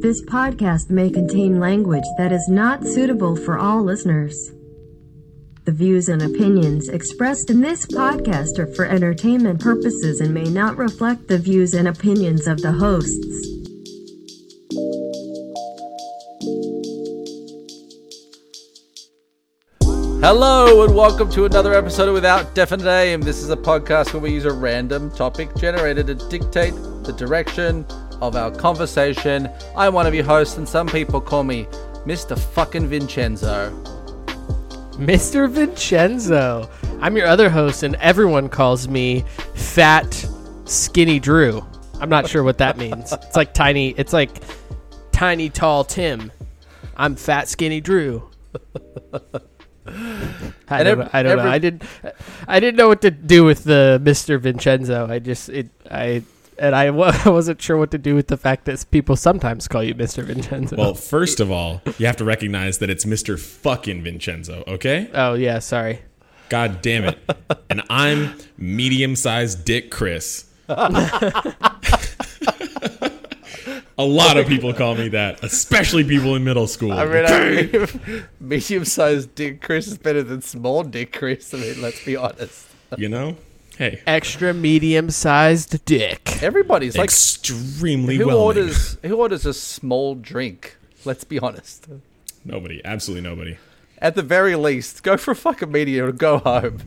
This podcast may contain language that is not suitable for all listeners. The views and opinions expressed in this podcast are for entertainment purposes and may not reflect the views and opinions of the hosts. Hello and welcome to another episode of Without Definite Aim. This is a podcast where we use a random topic generator to dictate the direction of our conversation. I'm one of your hosts, and some people call me Mr. Fucking Vincenzo. Mr. Vincenzo. I'm your other host, and everyone calls me Fat Skinny Drew. I'm not sure what that means. It's like tiny. It's like tiny, tall Tim. I'm Fat Skinny Drew. I don't, ev- know, I don't know. I didn't. I didn't know what to do with the Mr. Vincenzo. I just it. I and I wasn't sure what to do with the fact that people sometimes call you Mr. Vincenzo. Well, first of all, you have to recognize that it's Mr. fucking Vincenzo, okay? oh yeah, sorry. God damn it. And I'm medium sized dick Chris. A lot of people call me that, especially people in middle school. I mean, I mean medium-sized Dick Chris is better than small Dick Chris. I mean, let's be honest. you know? Hey, Extra medium sized dick. Everybody's like, extremely who well. orders who orders a small drink? Let's be honest. Nobody, absolutely nobody. At the very least, go for a fucking medium or go home.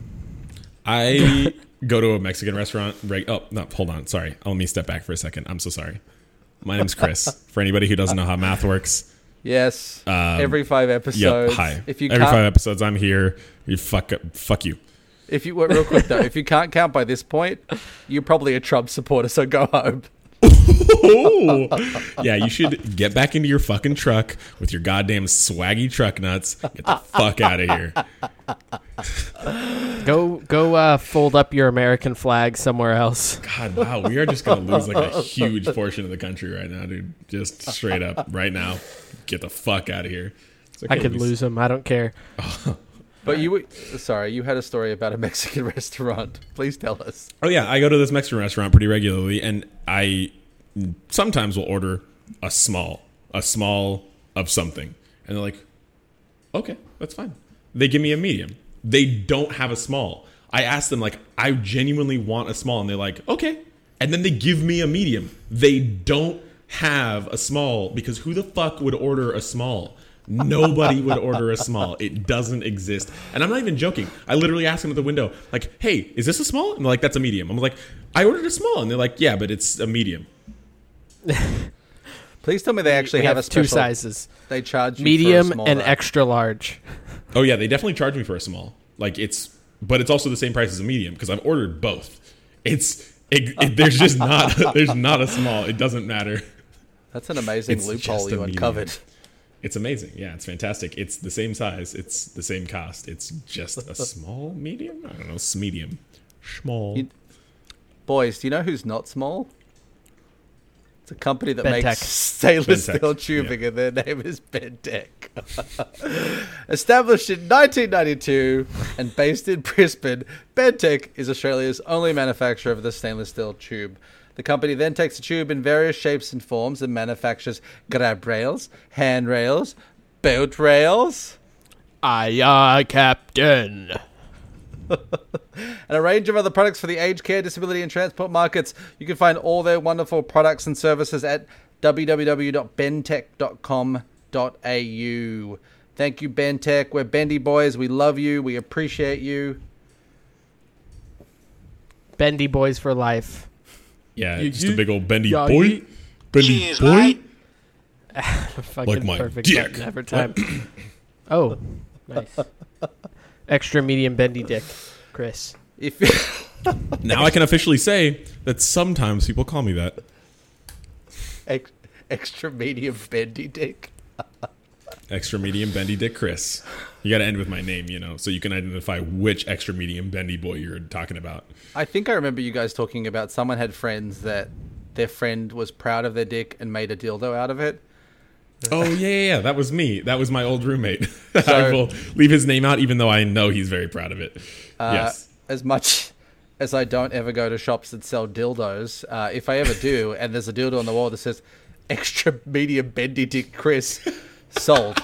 I go to a Mexican restaurant. Reg- oh, no, hold on. Sorry. Let me step back for a second. I'm so sorry. My name's Chris. for anybody who doesn't know how math works, Yes, Um, every five episodes. Yep. Hi. If you Every can't, five episodes, I'm here. You fuck. up, Fuck you. If you wait, real quick though, if you can't count by this point, you're probably a Trump supporter. So go home. Oh, yeah. You should get back into your fucking truck with your goddamn swaggy truck nuts. Get the fuck out of here. Go go uh, fold up your American flag somewhere else. God, wow. We are just gonna lose like a huge portion of the country right now, dude. Just straight up, right now. Get the fuck out of here. Okay, I could we- lose them. I don't care. But you, sorry, you had a story about a Mexican restaurant. Please tell us. Oh yeah, I go to this Mexican restaurant pretty regularly, and I sometimes will order a small, a small of something, and they're like, "Okay, that's fine." They give me a medium. They don't have a small. I ask them like, "I genuinely want a small," and they're like, "Okay," and then they give me a medium. They don't have a small because who the fuck would order a small? Nobody would order a small. It doesn't exist. And I'm not even joking. I literally asked them at the window, like, hey, is this a small? And they're like, that's a medium. I'm like, I ordered a small. And they're like, yeah, but it's a medium. Please tell me they actually We have, have, a two sizes: They charge you medium for a small, and though. extra large. Oh, yeah, they definitely charge me for a small. Like, it's, but it's also the same price as a medium because I've ordered both. It's, it, it- there's just not, there's not a small. It doesn't matter. That's an amazing It's loophole just a you medium. Uncovered. It's amazing. Yeah, it's fantastic. It's the same size. It's the same cost. It's just a small medium. I don't know, s- medium, small. You- Boys, do you know who's not small? It's a company that Bentech. makes stainless Bentech, steel tubing, and their name is Bentech. Established in 1992 and based in Brisbane, Bentech is Australia's only manufacturer of the stainless steel tube. The company then takes the tube in various shapes and forms and manufactures grab rails, handrails, boat rails, Aye, aye, Captain. and a range of other products for the aged care, disability, and transport markets. You can find all their wonderful products and services at www.bentech.com.au. Thank you, Bentech. We're Bendy Boys. We love you. We appreciate you. Bendy boys for life. Yeah, You- just you- a big old bendy Yeah, boy. you- bendy boy. Fucking Like my perfect dick. every time. oh, nice. Extra medium bendy dick, Chris. If Now I can officially say that sometimes people call me that. Ex- extra medium bendy dick. Extra medium bendy dick Chris. You got to end with my name, you know, so you can identify which extra medium bendy boy you're talking about. I think I remember you guys talking about someone had friends that their friend was proud of their dick and made a dildo out of it. Oh yeah, yeah, yeah. That was me. That was my old roommate. I So- will leave his name out, even though I know he's very proud of it. Uh, yes. As much as I don't ever go to shops that sell dildos, uh, if I ever do, and there's a dildo on the wall that says extra medium bendy dick Chris sold.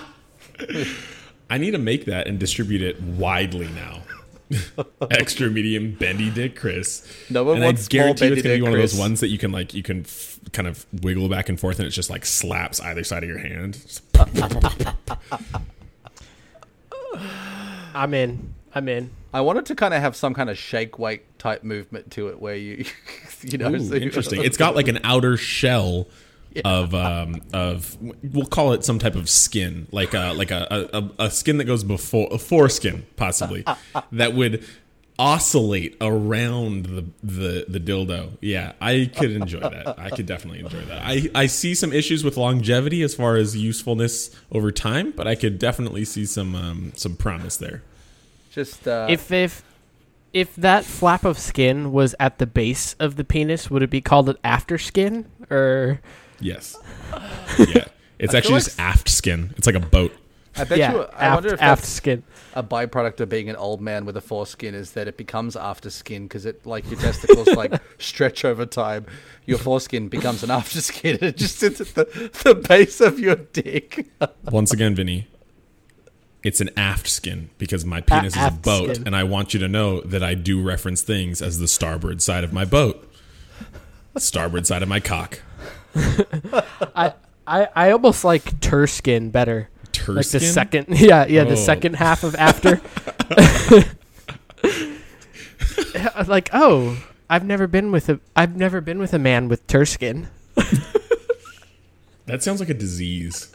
I need to make that and distribute it widely now. Extra medium bendy dick Chris. No one and wants I small guarantee you bendy it's gonna be dick one of those ones that you can like you can f- kind of wiggle back and forth and it just like slaps either side of your hand. I'm in. I'm in. I wanted to kind of have some kind of shake weight type movement to it, where you, you know, Ooh, so interesting. It's got like an outer shell of um of we'll call it some type of skin, like a like a a, a skin that goes before a foreskin possibly that would oscillate around the, the the dildo. Yeah, I could enjoy that. I could definitely enjoy that. I I see some issues with longevity as far as usefulness over time, but I could definitely see some um some promise there. just uh, If if if that flap of skin was at the base of the penis, would it be called an after skin or? Yes. Yeah. It's actually like just aft skin. It's like a boat. I bet yeah, you. I aft, wonder if aft that's skin. a byproduct of being an old man with a foreskin is that it becomes after skin because it like your testicles like stretch over time. Your foreskin becomes an after skin. It just sits at the, the base of your dick. Once again, Vinny, it's an aft skin because my penis is a aft boat, skin. and I want you to know that I do reference things as the starboard side of my boat, the starboard side of my cock. I, I I almost like Turskin better. Turskin? Like the second, yeah, yeah, the Oh. second half of after. like, oh, I've never been with a, I've never been with a man with Turskin. That sounds like a disease.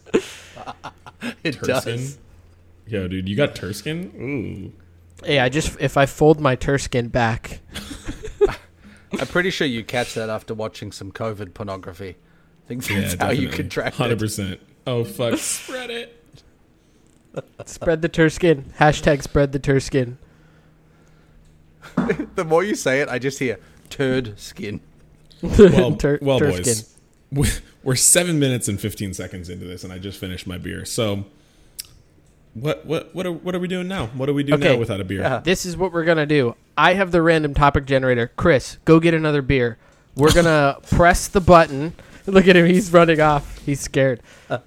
It Turskin. does. Yo, dude, you got Turskin? Ooh. Hey, I just if I fold my Turskin back, I'm pretty sure you catch that after watching some COVID pornography. I think that's Yeah, how definitely. you contract Hundred it. percent. Oh fuck! Spread it. spread the Turskin. Hashtag spread the Turskin. The more you say it, I just hear turd skin. Well, Tur- well, Turskin. boys, we- we're seven minutes and fifteen seconds into this, and I just finished my beer. So, what what what are what are we doing now? What do we do Okay. now without a beer? Yeah. This is what we're gonna do. I have the random topic generator. Chris, go get another beer. We're gonna press the button. Look at him. He's running off. He's scared.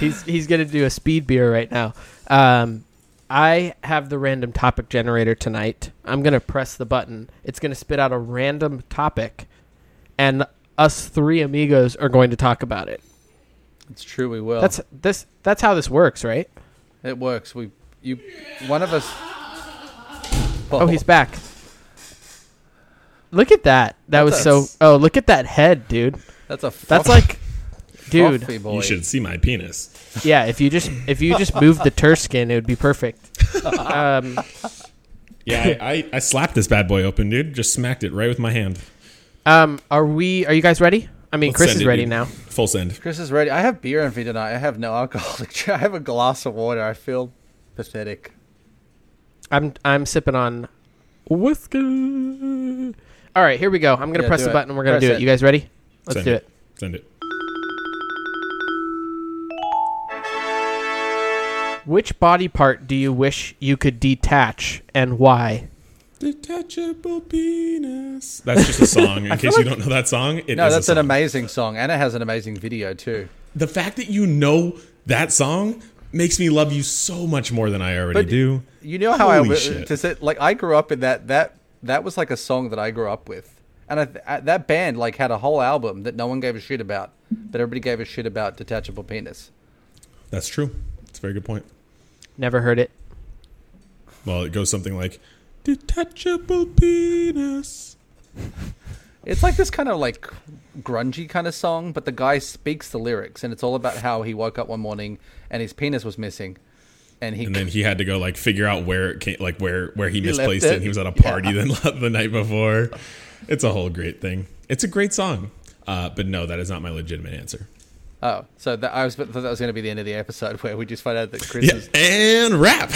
he's he's gonna do a speed beer right now. Um, I have the random topic generator tonight. I'm gonna press the button. It's gonna spit out a random topic, and us three amigos are going to talk about it. It's true, we will. That's this. That's how this works, right? it works. We you one of us. Oh, he's back. Look at that. That was so. Oh, look at that head, dude. That's a. That's like, dude. boy. You should see my penis. Yeah, if you just if you just moved the Turskin, it would be perfect. Um, Yeah, I, I, I slapped this bad boy open, dude. Just smacked it right with my hand. um, are we? Are you guys ready? I mean, Let's Chris send is it, ready dude. now. Full send. Chris is ready. I have beer in me tonight. I have no alcoholic. drink. I have a glass of water. I feel pathetic. I'm I'm sipping on whiskey. All right, here we go. I'm gonna Yeah, press do the it. button. and We're gonna Press do it. it. You guys ready? Let's Send do it. Send it. Which body part do you wish you could detach, and why? Detachable penis. That's just a song. In case you don't know that song, it is No, a that's an song. amazing song, and it has an amazing video too. The fact that you know that song makes me love you so much more than I already But- do. You know how Holy I shit. to say like I grew up in that that that was like a song that I grew up with, and I, I, that band like had a whole album that no one gave a shit about, but everybody gave a shit about detachable penis. That's true. That's a very good point. Never heard it. Well, it goes something like detachable penis. It's like this kind of like grungy kind of song, but the guy speaks the lyrics, and it's all about how he woke up one morning and his penis was missing, and he And then he had to go like figure out where it came, like where where he, left misplaced it. it. and He was at a Yeah. party the, the night before. It's a whole great thing. It's a great song. Uh, but no, that is not my legitimate answer. oh, so that I was thought that was going to be the end of the episode where we just find out that Yeah, Chris's and rap.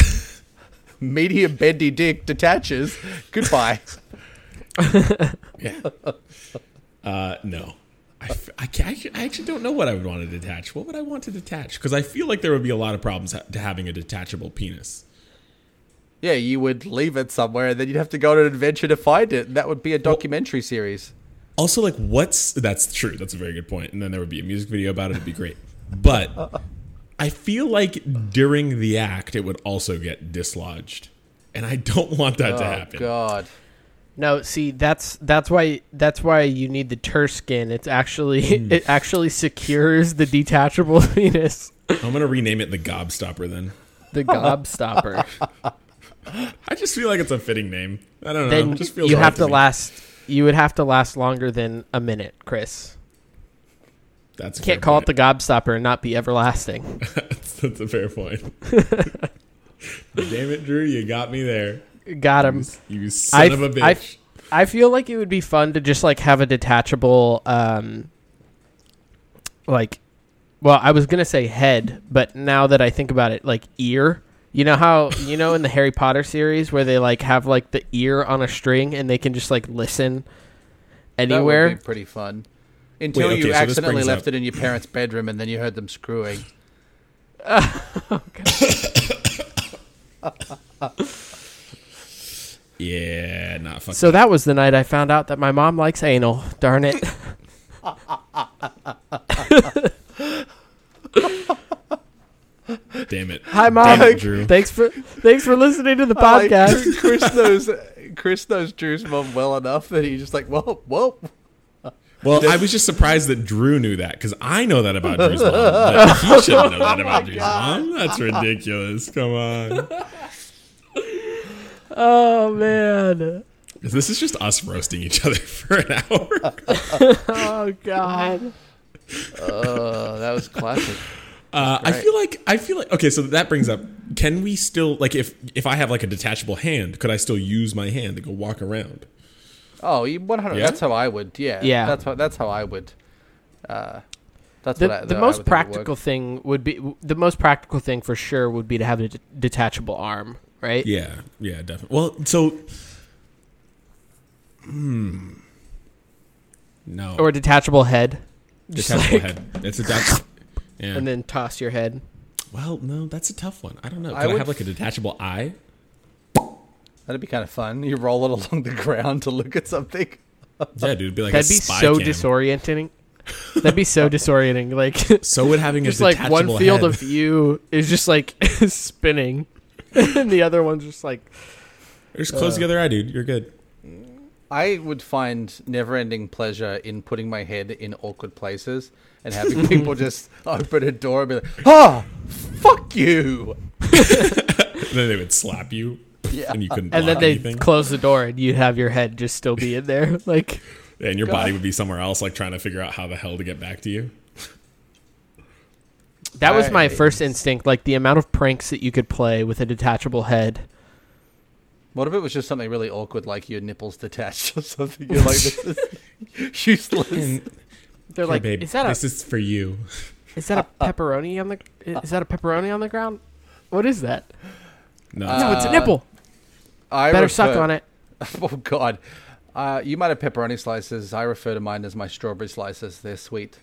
medium bendy dick detaches. Goodbye. yeah. Uh, no. I, f- I, actually- don't know what I would want to detach. What would I want to detach? Because I feel like there would be a lot of problems ha- to having a detachable penis. Yeah, you would leave it somewhere, and then you'd have to go on an adventure to find it, and that would be a documentary series. Also, like, what's that's true. That's a very good point. And then there would be a music video about it. It'd be great. But I feel like during the act, it would also get dislodged, and I don't want that to Oh happen. God. No, see, that's that's why that's why you need the Turskin. It's actually Hmm. it actually secures the detachable penis, I'm gonna rename it the Gobstopper then. the gobstopper. I just feel like it's a fitting name. I don't know. then it just feels you have to me. last. You would have to last longer than a minute, Chris. That's a Can't call point. it the gobstopper and not be everlasting. that's, that's a fair point. Damn it, Drew! You got me there. Got him. You son I- of a I- bitch. I feel like it would be fun to just like have a detachable um like well, I was going to say head, but now that I think about it, like ear. You know how you know in the Harry Potter series where they like have like the ear on a string and they can just like listen That would anywhere? be pretty fun. Until okay, you so accidentally left up- it in your parents' bedroom and then you heard them screwing. Yeah, not fucking. So that was the night I found out that my mom likes anal. Darn it. Damn it. Hi mom. Damn it, Drew. Thanks for thanks for listening to the Like, podcast. Chris knows Chris knows Drew's mom well enough that he just like, whoa, whoa. Well, I was just surprised that Drew knew that because I know that about Drew's mom. But he shouldn't know that about Drew's mom. That's ridiculous. Come on. Oh man. This is just us roasting each other for an hour. Oh god. Oh, that was classic. Uh, I feel like I feel like okay. So that brings up: Can we still like if if I have like a detachable hand, could I still use my hand to go walk around? Oh, you 100. Yeah? That's how I would. Yeah. Yeah. That's how. That's how I would. Uh, that's The, what I, the that most would think would practical thing would be the most practical thing for sure would be to have a de- detachable arm, right? Yeah, yeah, definitely. Well, so, hmm, no, Or a detachable head. Just detachable like- head. It's a detach- yeah. And then toss your head. well, no, that's a tough one. I don't know. Could I I, would have like a detachable eye? That'd be kind of fun. You roll it along the ground to look at something. Yeah, dude, it'd be like That'd a be spy so cam. disorienting. That'd be so disorienting. Like So would having just a like one field head. of view is just like spinning, and the other one's just like Just close together eye, dude. You're good. I would find never-ending pleasure in putting my head in awkward places and having people just open a door and be like, "Ah, fuck you." And then they would slap you, Yeah. and you couldn't. and then they anything. close the door and you'd have your head just still be in there like and your body would be somewhere else, like trying to figure out how the hell to get back to you. That was my I- first instinct like the amount of pranks that you could play with a detachable head What if it was just something really awkward, like your nipples detached or something? You're like, "This is useless." they're like babe, is that this a is for you. is that a pepperoni on the is that a pepperoni on the ground what is that No, no it's a Uh, nipple I better refer- suck on it Oh God, uh, you might have pepperoni slices. I refer to mine as my strawberry slices. They're sweet.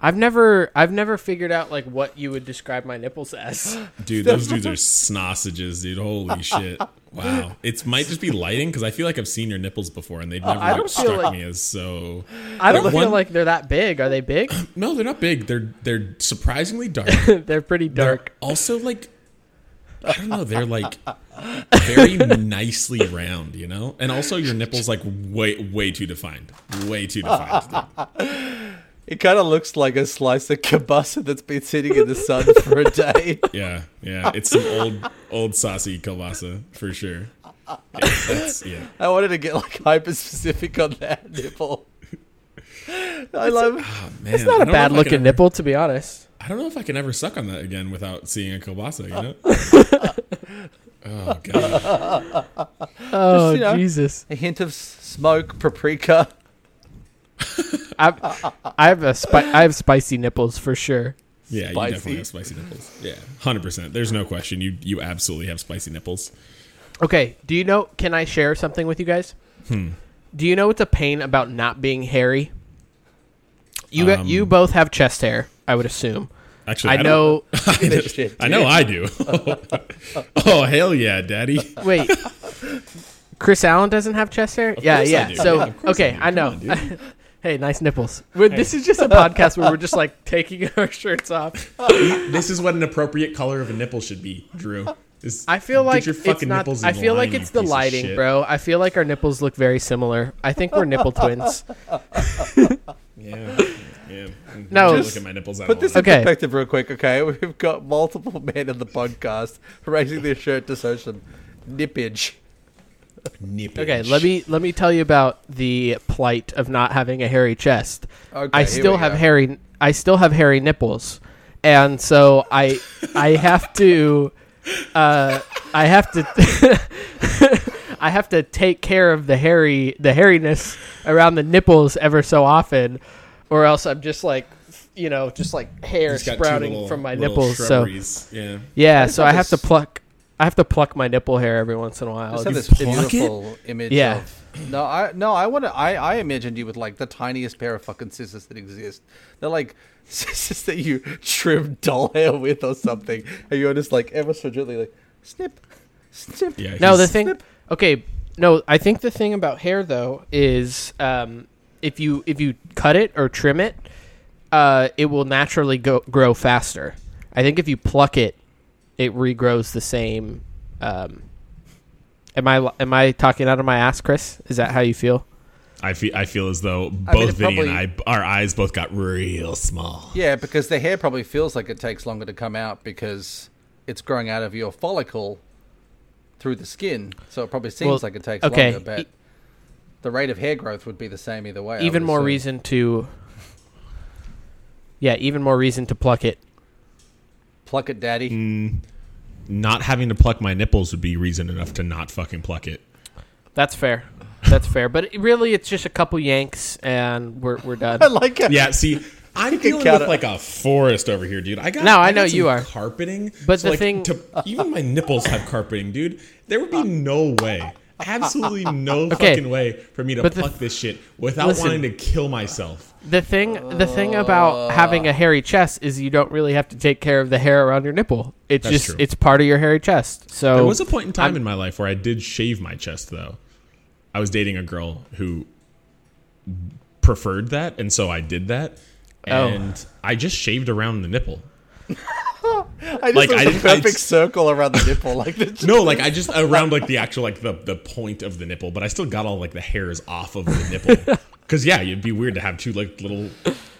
I've never i've never figured out like what you would describe my nipples as dude, those dudes are sausages, dude. Holy shit! Wow, it might just be lighting because I feel like I've seen your nipples before, and they've never I like, don't feel struck like- me as so. i don't Like feel one- like they're that big are they big No, they're not big. They're they're surprisingly dark. they're pretty They're dark also like I don't know. They're like very nicely round, you know. And also your nipples like way way too defined. Way too defined. dude. It kind of looks like a slice of kielbasa that's been sitting in the sun for a day. Yeah, yeah. It's some old old saucy kielbasa for sure. Yeah, that's, yeah. I wanted to get like hyper specific on that nipple. I love. Oh, man, it's not a bad looking nipple. nipple to be honest I don't know if I can ever suck on that again without seeing a kielbasa, you know? oh god. oh you know. jesus A hint of smoke, paprika. I, I have a spi- I have spicy nipples for sure. Yeah, you definitely have spicy nipples. Yeah. Hundred percent. There's no question. You you absolutely have spicy nipples. Okay, do you know? Can I share something with you guys? Hmm. Do you know what's a pain about not being hairy? You Um, you both have chest hair, I would assume. Actually, I I, know. I, know- shit, I know I do. oh hell yeah, daddy. wait, Chris Allen doesn't have chest hair. yeah, course I yeah. do. So Yeah, of course I okay, do. I, know. on, dude. Hey, nice nipples. We're- This is just a podcast where we're just like taking our shirts off. this is what an appropriate color of a nipple should be, Drew. Is I feel get like your it's not. nipples I in feel like line, it's the piece of lighting, shit. bro. I feel like our nipples look very similar. I think we're nipple twins. Yeah, yeah. No. Just look at my nipples. I Put don't this want in Okay. perspective real quick, okay? We've got multiple men in the podcast raising their shirt to show some nippage. Nippage. Okay, let me let me tell you about the plight of not having a hairy chest. Okay, I still have go. hairy I still have hairy nipples. And so I I have to uh I have to I have to take care of the hairy the hairiness around the nipples ever so often or else I'm just like you know, just like hair Just sprouting little- from my nipples. So yeah. yeah, so I have to pluck I have to pluck my nipple hair every once in a while. Just have this it's- beautiful image Yeah. of no, I no, I want to. I I imagined you with like the tiniest pair of fucking scissors that exist. They're like scissors that you trim doll hair with or something, and you're just like ever so gently like snip, snip. Yeah, No, the he's- thing. Okay, no. I think the thing about hair though is um, if you if you cut it or trim it, uh, it will naturally go grow faster. I think if you pluck it, it regrows the same. Um, am I am I talking out of my ass, Chris? Is that how you feel? I feel I feel as though I mean, both it Vinny and I, our eyes both got real small. Yeah, because the hair probably feels like it takes longer to come out because it's growing out of your follicle through the skin. So it probably seems Well, like it takes okay, longer, but e- the rate of hair growth would be the same either way. Even more assume. reason to. Yeah, even more reason to pluck it. Pluck it, daddy. Mm. Not having to pluck my nipples would be reason enough to not fucking pluck it. That's fair. That's fair. But it- really, it's just a couple yanks, and we're we're done. I like it. Yeah, see, I'm can dealing with it. like a forest over here, dude. I got No, I got know some you are. carpeting, But so, the like, thing- to, even my nipples have carpeting, dude. There would be no way, absolutely no Okay. fucking way for me to But pluck this shit without Listen. wanting to kill myself. The thing, the thing about having a hairy chest is you don't really have to take care of the hair around your nipple. It's That's just true. it's part of your hairy chest. So There was a point in time I'm- in my life where I did shave my chest, though. I was dating a girl who preferred that, and so I did that. Oh. And I just shaved around the nipple. I just Like, I a didn't- perfect I- circle around the nipple, like the, No, like I just around like the actual like the the point of the nipple, but I still got all like the hairs off of the nipple. Because yeah, it'd be weird to have two like little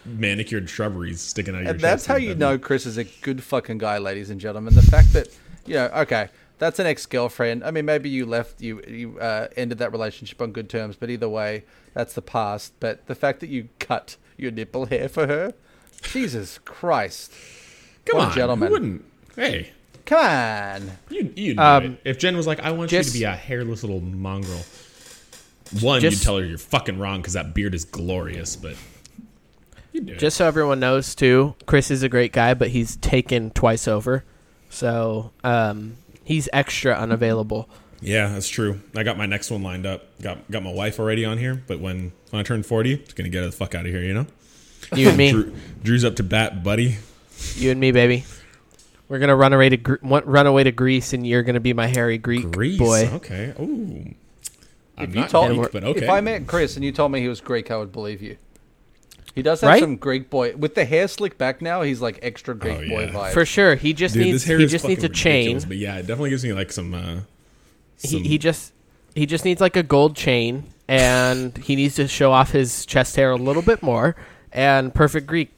manicured shrubberies sticking out of your And that's how you know Chris is a good fucking guy, ladies and gentlemen. The fact that you know, okay, that's an ex-girlfriend. I mean, maybe you left, you you uh, ended that relationship on good terms, but either way, that's the past. But the fact that you cut your nipple hair for her, Jesus Christ! Be- come what a on, gentleman. Who wouldn't? Hey, Come on, you you do Um, it. If Jen was like, "I want you to be a hairless little mongrel," one, Just- you'd tell her you're fucking wrong because that beard is glorious. But you do it. just so everyone knows too, Chris is a great guy, but he's taken twice over, so um, he's extra unavailable. Yeah, that's true. I got my next one lined up. Got got my wife already on here, but when when I turn forty, it's gonna get her the fuck out of here. You know. You and me, Drew, Drew's up to bat, buddy. You and me, baby. We're gonna run away to Gre- run away to Greece, and you're gonna be my hairy Greek Greece. boy. Okay. Ooh. I'm if you not told Greek, but okay. if I met Chris and you told me he was Greek, I would believe you. He does have Right? some Greek boy with the hair slicked back now. He's like extra Greek Oh, boy yeah. vibe. For sure, he just Dude, needs this hair he is just needs a chain. But yeah, it definitely gives me like some. Uh, he, he just he just needs like a gold chain and he needs to show off his chest hair a little bit more and perfect greek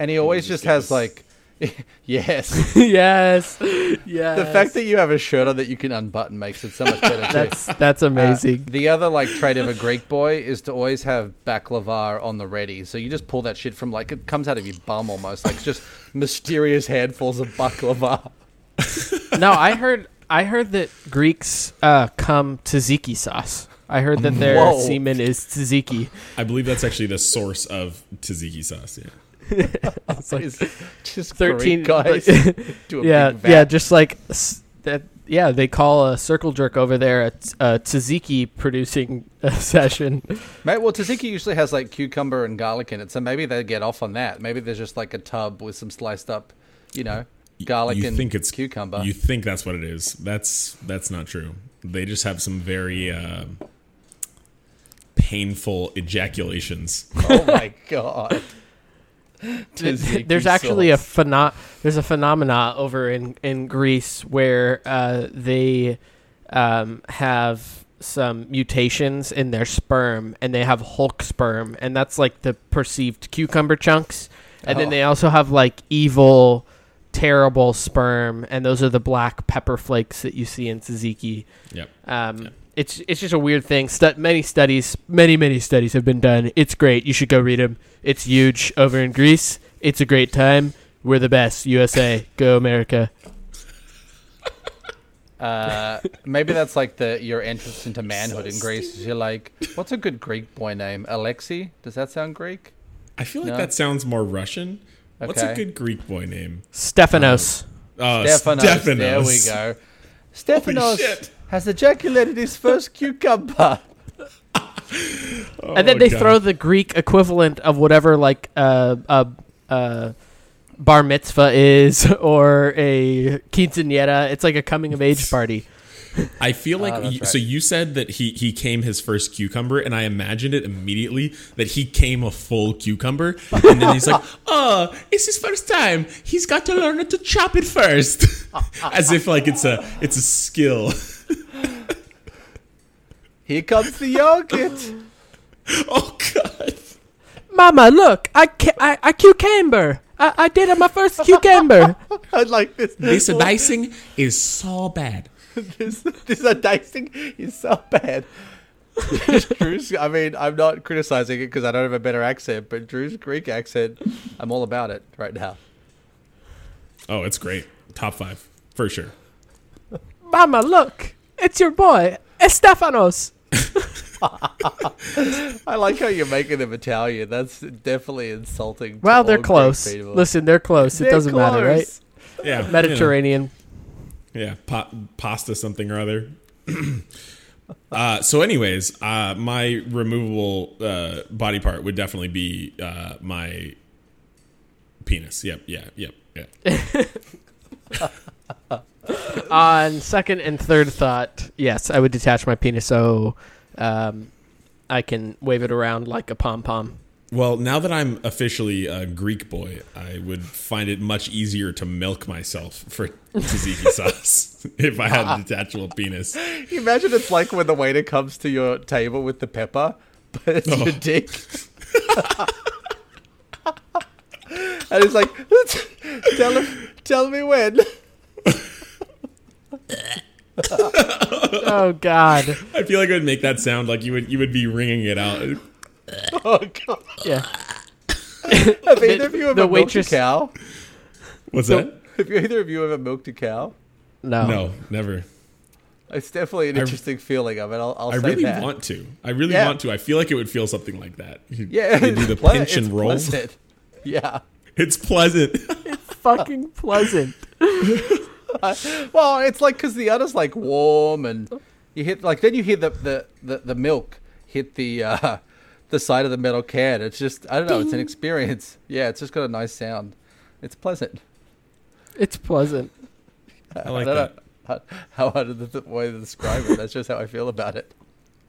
and he always just has like, yes. yes yes The fact that you have a shirt on that you can unbutton makes it so much better too. that's that's Uh, amazing the other like trait of a Greek boy is to always have baklava on the ready. So you just pull that shit from like it comes out of your bum almost, like it's just mysterious handfuls of baklava. no i heard i heard that greeks uh come tzatziki sauce i heard that their Whoa. semen is tzatziki I believe that's actually the source of tzatziki sauce. Yeah. It's like just 13 guys do a yeah big yeah just like s- that yeah they call a circle jerk over there a, t- a tzatziki producing uh, session Mate, well, tzatziki usually has like cucumber and garlic in it, so maybe they get off on that. Maybe there's just like a tub with some sliced up, you know, garlic you and think it's cucumber. You think that's what it is. That's that's not true. They just have some very uh, painful ejaculations. oh my god. There's actually a pheno- there's a phenomena over in in Greece where uh, they um, have some mutations in their sperm and they have Hulk sperm and that's like the perceived cucumber chunks and then Oh. they also have like evil terrible sperm and those are the black pepper flakes that you see in tzatziki Yep. um, It's it's just a weird thing. Stu- many studies, many many studies have been done. It's great. You should go read them. It's huge over in Greece. It's a great time. We're the best. USA, go America. Uh, maybe that's like the your entrance into manhood in Greece. Is You're like, what's a good Greek boy name? Alexei? Does that sound Greek? I feel like No? that sounds more Russian. What's a good Greek boy name? Stephanos. Oh, Stephanos. Stephanos. There we go. Stephanos shit. Has ejaculated his first cucumber. Oh, and then they God. throw the Greek equivalent of whatever like uh, uh, uh, bar mitzvah is or a quinceanera. It's like a coming of age party. I feel like Ah, you- right. so. You said that he he came his first cucumber, and I imagined it immediately that he came a full cucumber, and then he's like, "Oh, it's his first time. He's got to learn to chop it first. as if like it's a it's a skill. Here comes the yogurt. oh God! Mama, look, I ca- I, I cucumber. I, I did it my first cucumber. I like this. This dicing is so bad. this, this dicing is so bad. Drew's, I mean, I'm not criticizing it because I don't have a better accent, but Drew's Greek accent, I'm all about it right now. Oh, it's great. Top five for sure. Mama, look, it's your boy, Estefanos. I like how you're making them Italian. That's definitely insulting. to Well, all they're close. Listen, they're close. It They're doesn't matter, right? close. Yeah, you know. Yeah, pa- pasta something or other. uh, so, anyways, uh, my removable uh, body part would definitely be uh, my penis. Yep, yeah, yep, yeah. On second and third thought, yes, I would detach my penis so um, I can wave it around like a pom pom. Well, now that I'm officially a Greek boy, I would find it much easier to milk myself for tzatziki sauce if I had a detachable penis. You imagine it's like when the waiter comes to your table with the pepper, but it's Oh. your dick. and he's like, tell him, tell me when. Oh God, I feel like it would make that sound like you would you would be ringing it out. Oh god. yeah. Have either of you ever the milked waitress- a cow? What's that? Have either of you ever milked a cow? No, No, never. It's definitely an interesting feeling of it. I'll, I'll I say really that. want to. I really Yeah. want to. I feel like it would feel something like that. You- yeah, you do the ple- pinch and it's roll. pleasant. Yeah. It's pleasant. It's fucking pleasant. Well, it's like because the udder's like warm, and you hit like then you hear the the, the, the milk hit the uh, the side of the metal can. It's just I don't know. It's an experience. Yeah, it's just got a nice sound. It's pleasant. It's pleasant. I like I that. know how, how hard is the way to describe it. That's just how I feel about it.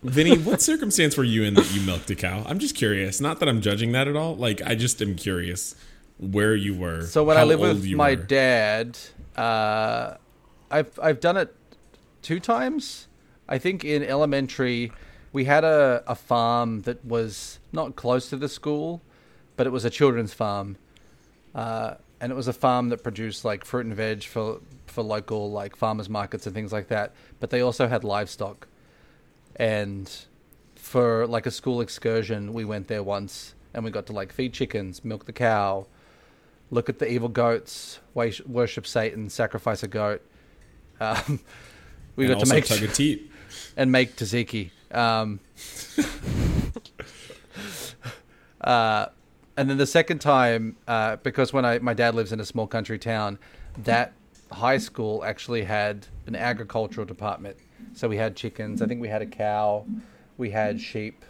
Vinny, what circumstance were you in that you milked a cow? I'm just curious. Not that I'm judging that at all. Like, I just am curious where you were. So when I how lived old with my were. dad, uh, I've I've done it two times. I think in elementary, we had a, a farm that was not close to the school, but it was a children's farm, uh, and it was a farm that produced like fruit and veg for for local like farmers markets and things like that. But they also had livestock, and for like a school excursion, we went there once, and we got to like feed chickens, milk the cow look at the evil goats, worship Satan, sacrifice a goat. Um, we and got to make tug a teat. and make tzatziki. Um, uh, and then the second time, uh, because when I my dad lives in a small country town, that high school actually had an agricultural department. So we had chickens. I think we had a cow. We had sheep.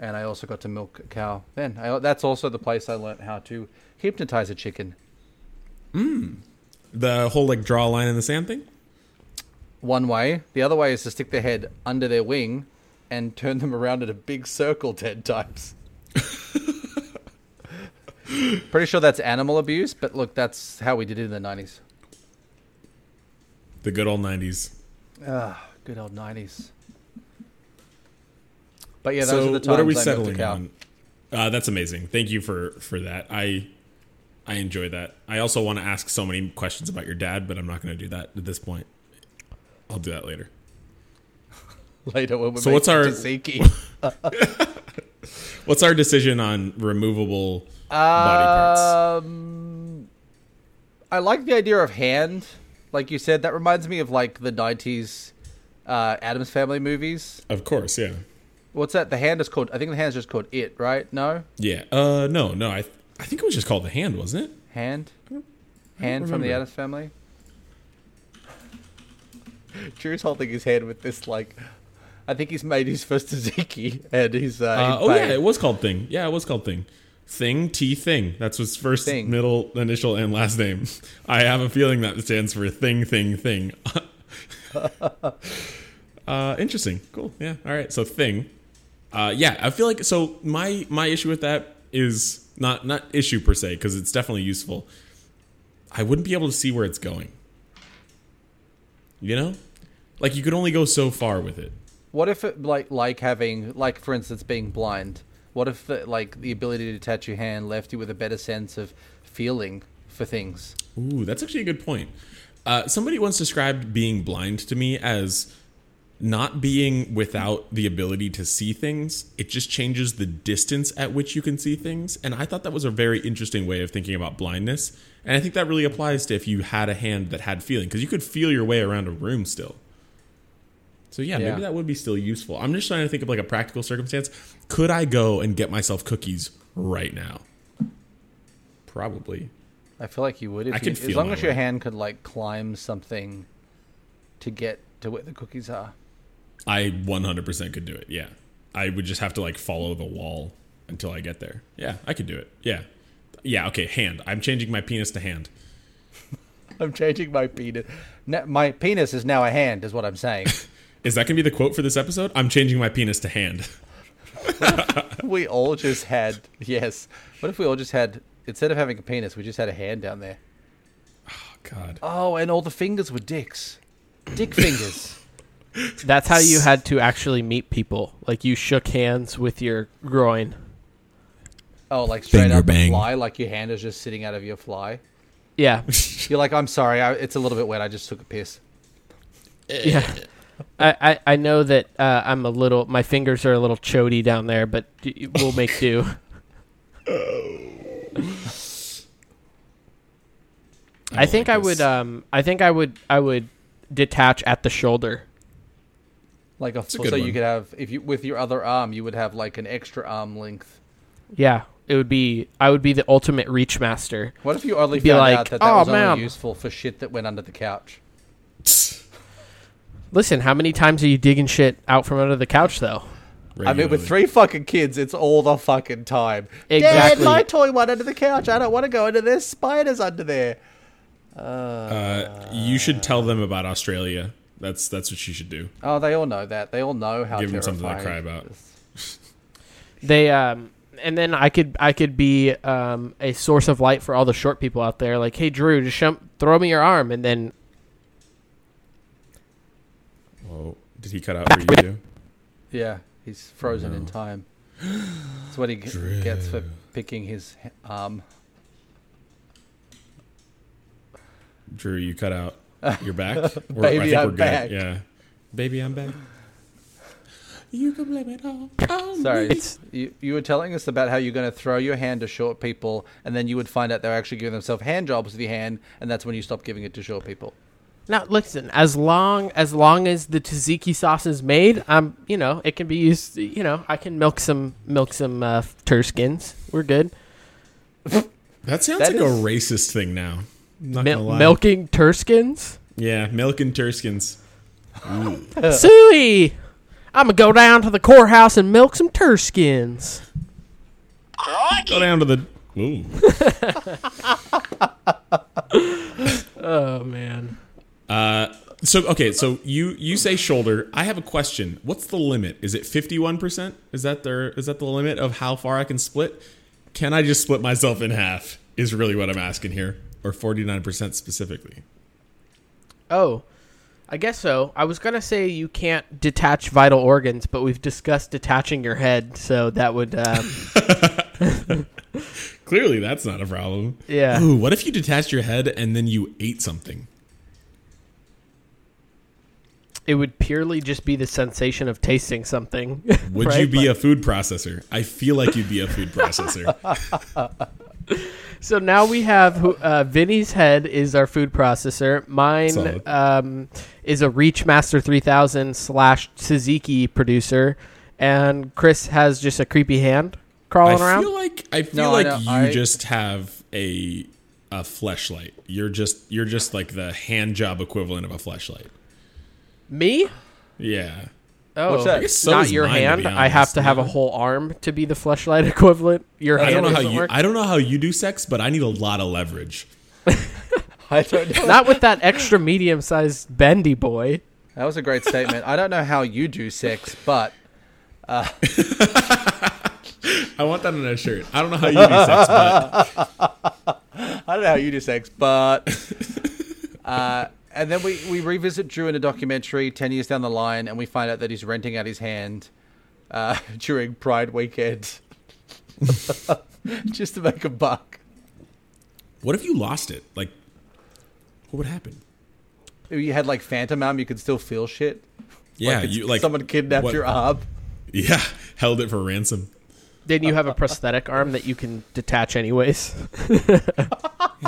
And I also got to milk a cow. Then that's also the place I learned how to hypnotize a chicken. The whole like draw a line in the sand thing. One way. The other way is to stick their head under their wing and turn them around in a big circle ten times. Pretty sure that's animal abuse, but look, that's how we did it in the nineties. The good old nineties. Ah, good old nineties. But yeah, those are the times what are we I settling on? Uh, that's amazing. Thank you for for that. I I enjoy that. I also want to ask so many questions about your dad, but I'm not going to do that at this point. I'll do that later. Later when we So what's our- tzatziki. What's our decision on removable body parts? Um, I like the idea of hand. Like you said, that reminds me of like the '90s uh, Addams Family movies. Of course, yeah, What's that? The hand is called. I think the hand is just called it, right? No, yeah. Uh, no, no. I I think it was just called the hand, wasn't it? hand, hand from the. Addams Family. Drew's holding his hand with this like. I think he's made his first tzatziki, and he's. Uh, Uh, oh yeah, it was called thing. Yeah, it was called thing. Thing T thing. That's his first, Thing. middle, initial, and last name. I have a feeling that stands for thing, thing, thing. uh, interesting. Cool. Yeah. All right. So thing. Uh, yeah, I feel like so. My my issue with that is not not issue per se because it's definitely useful. I wouldn't be able to see where it's going. You know, like you could only go so far with it. What if it like like having like for instance being blind? What if the, like the ability to detach your hand left you with a better sense of feeling for things? Ooh, that's actually a good point. Uh, somebody once described being blind to me as not being without the ability to see things. It just changes the distance at which you can see things. And I thought that was a very interesting way of thinking about blindness. And I think that really applies to if you had a hand that had feeling, because you could feel your way around a room still. So yeah, Yeah. maybe that would be still useful. I'm just trying to think of like a practical circumstance. Could I go and get myself cookies right now? Probably. I feel like you would if I you, could as long as your hand could like climb something to get to where the cookies are. I 100% could do it. Yeah. I would just have to like follow the wall until I get there. Yeah, I could do it. Yeah. Yeah, okay, hand. I'm changing my penis to hand. I'm changing my penis. My penis is now a hand, is what I'm saying. Is that going to be the quote for this episode? I'm changing my penis to hand. we all just had yes. What if we all just had instead of having a penis, we just had a hand down there? Oh, God. Oh, and all the fingers were dicks. Dick fingers. That's how you had to actually meet people. Like you shook hands with your groin. Oh, like straight Finger up bang. fly, like your hand is just sitting out of your fly. Yeah, You're like, I'm sorry, I, it's a little bit wet. I just took a piss. yeah. I, I, I know that uh, I'm a little. My fingers are a little chody down there, but we'll make do. I, think like I would. Um, I think I would. I would detach at the shoulder. Like a, a so good you could have if you with your other arm, you would have like an extra arm length. Yeah, it would be. I would be the ultimate reach master. What if you oddly Be found like, out that that "Oh, was man." only useful for shit that went under the couch? Listen, how many times are you digging shit out from under the couch, though? I mean, with three fucking kids, it's all the fucking time. Exactly. Dad, my toy went under the couch. I don't want to go under there. Spiders under there. Uh, you should tell them about Australia. That's that's what you should do. Oh, they all know that. They all know how Give them something to cry about. They um and then I could I could be um a source of light for all the short people out there. Like, hey Drew, just shum- throw me your arm, and then Whoa. Did he cut out for you too? Yeah, he's frozen in No. time. That's what he g- gets for picking his arm. Drew, you cut out. You're back? We're- Baby, I'm back. Yeah. Baby, I'm back. You can blame it all on Sorry, me. It's- you, you were telling us about how you're going to throw your hand to short people, and then you would find out they're actually giving themselves hand jobs with your hand, and that's when you stop giving it to short people. now listen. As long as long as the tzatziki sauce is made, I'm you know it can be used. You know I can milk some milk some uh, turskins. We're good. That sounds That like a racist thing now. I'm not Mil- gonna lie. milking turskins. Yeah, milk and Turskins. Suey, I'm gonna go down to the courthouse and milk some turskins. Go down to the. Ooh. Oh Oh man. Uh, so okay, so you you say shoulder. I have a question. What's the limit? Is it fifty one percent? Is that there? Is that the limit of how far I can split? Can I just split myself in half? Is really what I'm asking here, or forty nine percent specifically. Oh, I guess so. I was gonna say you can't detach vital organs, but we've discussed detaching your head, so that would, um, Clearly, that's not a problem. yeah. Ooh, what if you detached your head and then you ate something? It would purely just be the sensation of tasting something. Would right? you be a food processor? I feel like you'd be a food processor. So now we have who- uh, Vinny's head is our food processor. Mine um, is a Reachmaster 3000 slash Suzuki producer, and Chris has just a creepy hand crawling I around. feel like I feel No, like know. you I- just have a a fleshlight. You're just you're just like the hand job equivalent of a fleshlight. Me? Yeah. Oh, What's that? I guess so not your mine, to hand. be I have honest, to have a whole arm to be the fleshlight equivalent. Your I hand don't know how doesn't you work. I don't know how you do sex, but I need a lot of leverage. I don't know. Not with that extra medium-sized bendy boy. That was a great statement. I don't know how you do sex, but I want that on a shirt. I don't know how you do sex, but I don't know how you do sex, but uh, and then we, we revisit Drew in a documentary ten years down the line, and we find out that he's renting out his hand uh, during Pride weekend just to make a buck. what if you lost it? Like what would happen? If you had like phantom arm, you could still feel shit. Yeah, it's you like someone kidnapped what- your arm. Yeah, held it for ransom. Then you have a prosthetic arm that you can detach anyways. Yeah,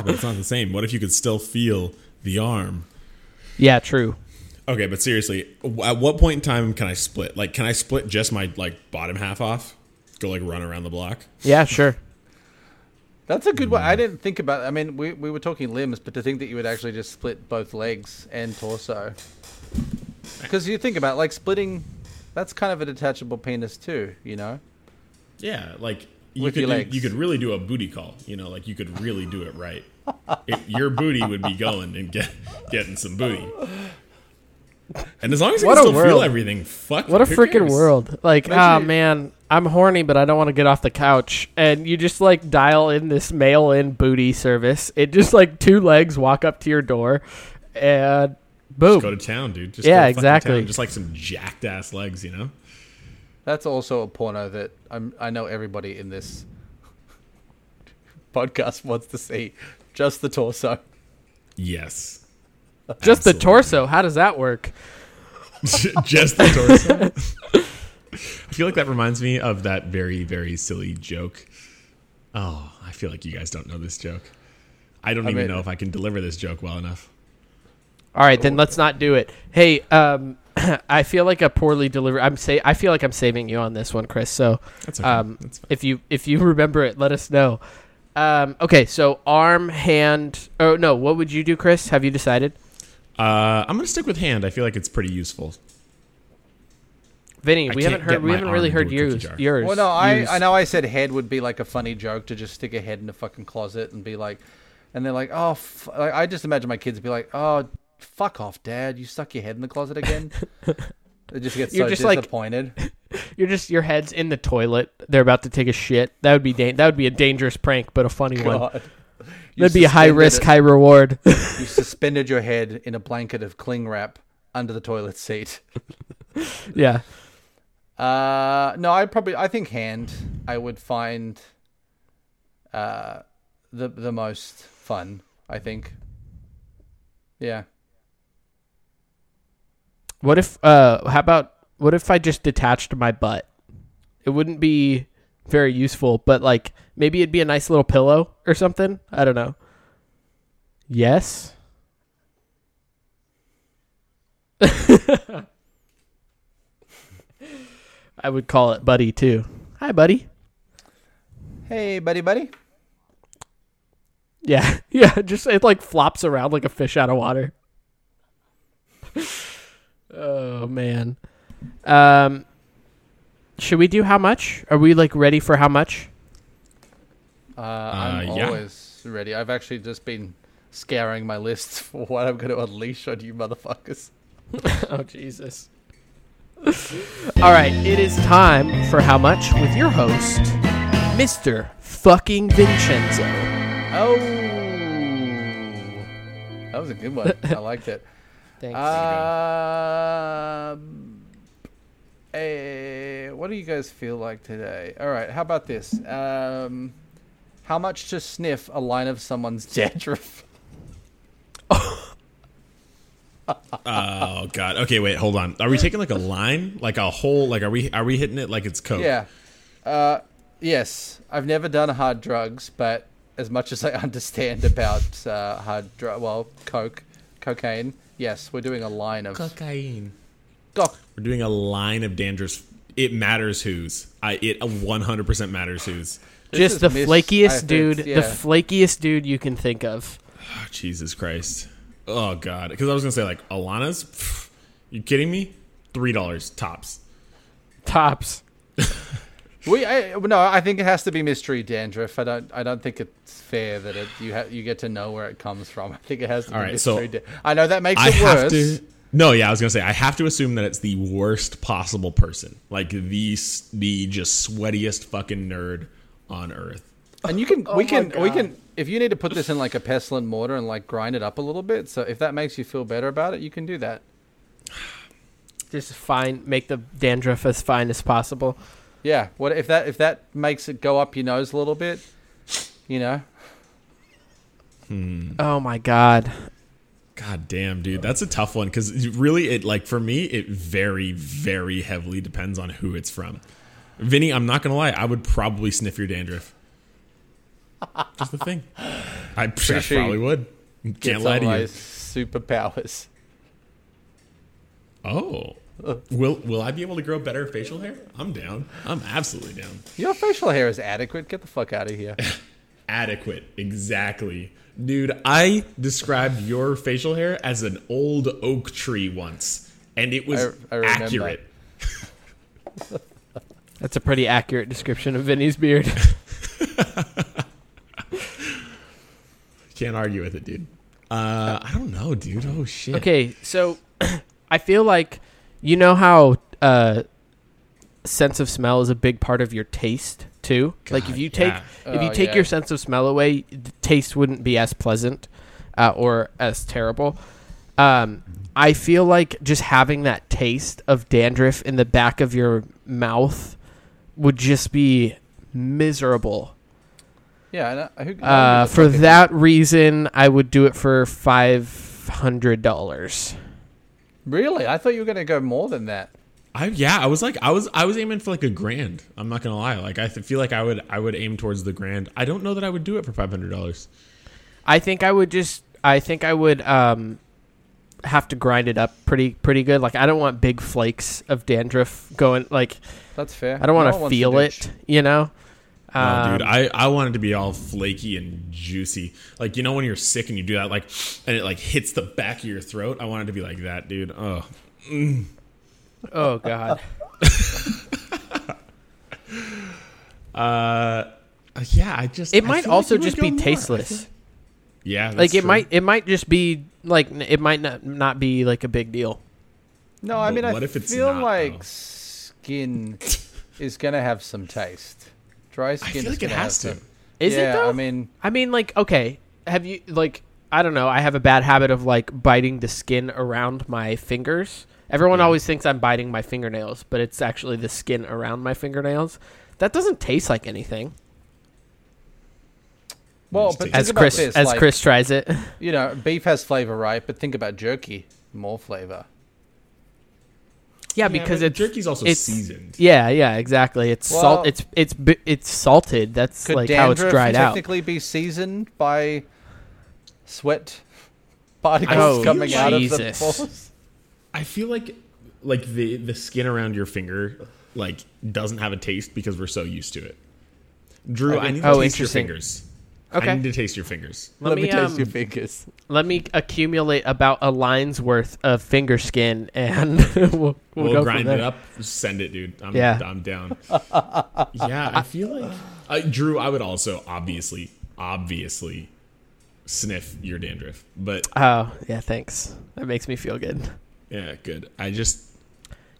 but it's not the same. What if you could still feel the arm? Yeah, true. Okay, but seriously, at what point in time can I split? Like, can I split just my like bottom half off? Go like run around the block? Yeah, sure. That's a good one. I hmm. didn't think about. I mean, we we were talking limbs, but to think that you would actually just split both legs and torso, because you think about like splitting, that's kind of a detachable penis too. You know. Yeah, like you With could your do, you could really do a booty call. You know, like you could really do it right. It, your booty would be going and get getting some booty. And as long as you What can a still feel world. everything, fuck. What a freaking cares? world. Like, ah, you- man, I'm horny, but I don't want to get off the couch. And you just like dial in this mail in booty service. It just like two legs walk up to your door and boom. Just go to town, dude. Just Yeah, go to exactly. town. Just like some jacked ass legs, you know. That's also a porno that I'm, I know everybody in this podcast wants to see. Just the torso. Yes. just the torso. How does that work? just the torso. I feel like that reminds me of that very, very silly joke. Oh, I feel like you guys don't know this joke. I don't I even mean- know if I can deliver this joke well enough. All right, then let's not do it. Hey, um, I feel like a poorly delivered. I'm say I feel like I'm saving you on this one, Chris. So, That's okay. um, That's if you if you remember it, let us know. Um, okay, so arm, hand. Oh no, what would you do, Chris? Have you decided? Uh, I'm gonna stick with hand. I feel like it's pretty useful. Vinny, I we haven't heard. We haven't really heard into a cookie yours. Yours. Well, no, I, yours. I know I said head would be like a funny joke to just stick a head in a fucking closet and be like, and they're like, oh, f-. Like, I just imagine my kids be like, oh, fuck off, dad, you stuck your head in the closet again. they just get so You're just like- disappointed. You're just your head's in the toilet. They're about to take a shit. That would be da- that would be a dangerous prank, but a funny one. God. You That'd be a high risk, it- high reward. You suspended your head in a blanket of cling wrap under the toilet seat. yeah. Uh, no, I probably I think hand I would find uh the the most fun. I think. Yeah. What if? Uh, how about? What if I just detached my butt? It wouldn't be very useful, but like maybe it'd be a nice little pillow or something. I don't know. Yes. I would call it buddy too. Hi, buddy. Hey, buddy, buddy. Yeah, yeah. Just it like flops around like a fish out of water. oh man. Um, should we do how much? Are we like ready for how much? Uh, I'm Uh, yeah. always ready. I've actually just been scouring my lists for what I'm going to unleash on you motherfuckers. oh Jesus. All right, it is time for how much with your host, Mr. Fucking Vincenzo. Oh, that was a good one. I liked it. Thanks. Um, eh, what do you guys feel like today? All right, how about this? Um, how much to sniff a line of someone's dandruff? Oh god. Okay, wait, hold on. Are we taking like a line, like a whole, like are we are we hitting it like it's coke? Yeah. Uh, yes, I've never done hard drugs, but as much as I understand about uh, hard drug, well, coke, cocaine. Yes, we're doing a line of Cocaine. Doc. We're doing a line of dangerous. It matters whose. I it 100% matters whose. Just the Miss flakiest Ifix, dude, yeah. the flakiest dude you can think of. Oh, Jesus Christ. Oh god. Because I was gonna say like Alana's. Pff, you kidding me? Three dollars tops. Tops. We I, no, I think it has to be mystery dandruff. I don't. I don't think it's fair that it, you ha- you get to know where it comes from. I think it has to be All right, so da- I know that makes I it have worse. to. No, yeah, I was gonna say I have to assume that it's the worst possible person, like the the just sweatiest fucking nerd on earth. And you can, Oh we my can, we can. If you need to put this in like a pestle and mortar and like grind it up a little bit, so if that makes you feel better about it, you can do that. Just fine, make the dandruff as fine as possible. Yeah. What if that if that makes it go up your nose a little bit? You know. Hmm. Oh my god. God damn, dude, that's a tough one because really, it like for me, it very, very heavily depends on who it's from. Vinny, I'm not gonna lie, I would probably sniff your dandruff. Just the thing. I, I sure you probably would. Get Can't some lie of to my you. superpowers. Oh, will will I be able to grow better facial hair? I'm down. I'm absolutely down. Your facial hair is adequate. Get the fuck out of here. Adequate, exactly, dude. I described your facial hair as an old oak tree once, and it was I- I accurate. That's a pretty accurate description of Vinny's beard. Can't argue with it, dude. Uh, I don't know, dude. Oh shit. Okay, so I feel like you know how uh, sense of smell is a big part of your taste too. like if you take yeah. if you Oh, take yeah. your sense of smell away, the taste wouldn't be as pleasant uh, or as terrible. Um, I feel like just having that taste of dandruff in the back of your mouth would just be miserable. Yeah. I who, Uh, for that reason, I would do it for five hundred dollars. Really, I thought you were gonna go more than that. I yeah, I was like, I was I was aiming for like a grand. I'm not gonna lie. Like I th- feel like I would I would aim towards the grand. I don't know that I would do it for five hundred dollars. I think I would just. I think I would um, have to grind it up pretty pretty good. Like I don't want big flakes of dandruff going. Like That's fair. I don't want to one feel it. You know. No, Um, dude, I, I want it to be all flaky and juicy. Like you know when you're sick and you do that, like, and it like hits the back of your throat. I want it to be like that, dude. Oh, oh God. uh, yeah. I just It I might feel like also just be more. Tasteless. feel- Yeah, Like it true. might. It might just be like it might not not be like a big deal. No, I But mean, I what if it's feel not, like though? skin is gonna have some taste. Dry I skin feel is like it gonna has to. some. Is yeah, it though? I mean, I mean, like, okay, have you like? I don't know. I have a bad habit of like biting the skin around my fingers. Everyone Yeah. always thinks I'm biting my fingernails, but it's actually the skin around my fingernails. That doesn't taste like anything. well, but As Chris, this, as like, Chris tries it, you know, beef has flavor, right? But think about jerky, more flavor. Yeah, Yeah, because but it's jerky's also it's- seasoned. Yeah, yeah, exactly. It's Well- salt. It's it's it's salted. That's like how it's dried out. technically be seasoned by sweat particles Oh, coming out of the Jesus. pores? I feel like like the the skin around your finger like doesn't have a taste because we're so used to it. Drew, I, think- need to Oh, taste your interesting. fingers. Okay. I need to taste your fingers. Let, me, taste your um, fingers. let me accumulate about a line's worth of finger skin, and we'll, we'll, We'll, go grind from there. it up. Send it, dude. I'm, Yeah. I'm down. yeah, I feel like uh, Drew. I would also obviously, obviously, sniff your dandruff. But Oh, yeah, thanks. That makes me feel good. yeah, good. I just